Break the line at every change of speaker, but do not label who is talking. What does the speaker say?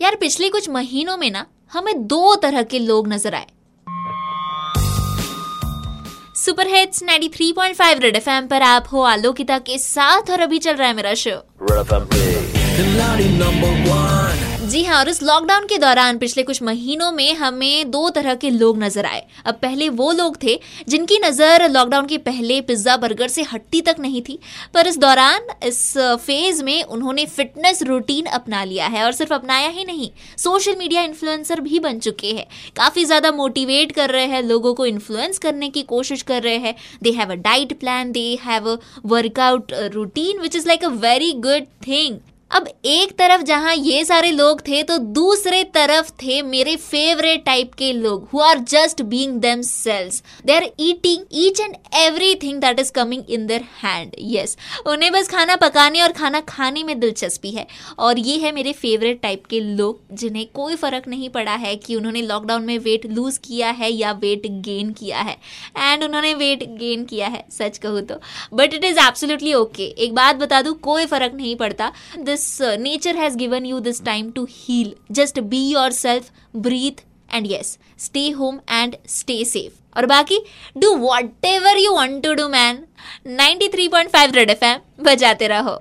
यार पिछले कुछ महीनों में ना हमें दो तरह के लोग नज़र आए। सुपर हिट्स 93.5 रेड एफएम पर आप हो आलोकिता के साथ और अभी चल रहा है मेरा शो। जी हाँ और इस लॉकडाउन के दौरान पिछले कुछ महीनों में हमें दो तरह के लोग नज़र आए। अब पहले वो लोग थे जिनकी नज़र लॉकडाउन के पहले पिज़्ज़ा बर्गर से हट्टी तक नहीं थी, पर इस दौरान, इस फ़ेज़ में उन्होंने फिटनेस रूटीन अपना लिया है और सिर्फ़ अपनाया ही नहीं सोशल मीडिया इन्फ्लुएंसर भी बन चुके हैं। काफ़ी ज़्यादा मोटिवेट कर रहे हैं, लोगों को इन्फ्लुएंस करने की कोशिश कर रहे हैं। They have a diet plan they have a workout routine which is like a very good thing अब एक तरफ़ जहाँ ये सारे लोग थे तो दूसरे तरफ़ थे मेरे फेवरेट टाइप के लोग who are just being themselves they are eating each and everything that is coming in their hand yes उन्हें बस खाना पकाने और खाना खाने में दिलचस्पी है। और ये है मेरे फेवरेट टाइप के लोग, जिन्हें कोई फ़र्क नहीं पड़ा है कि उन्होंने लॉकडाउन में वेट लूज किया है या वेट गेन किया है। एंड उन्होंने वेट गेन किया है, सच कहूँ तो। But it is absolutely okay एक बात बता दू, कोई फ़र्क नहीं पड़ता। This this nature has given you this time to heal just be yourself breathe and yes stay home and stay safe और बाकी do whatever you want to do man ninety three point five Red F M बजाते रहो.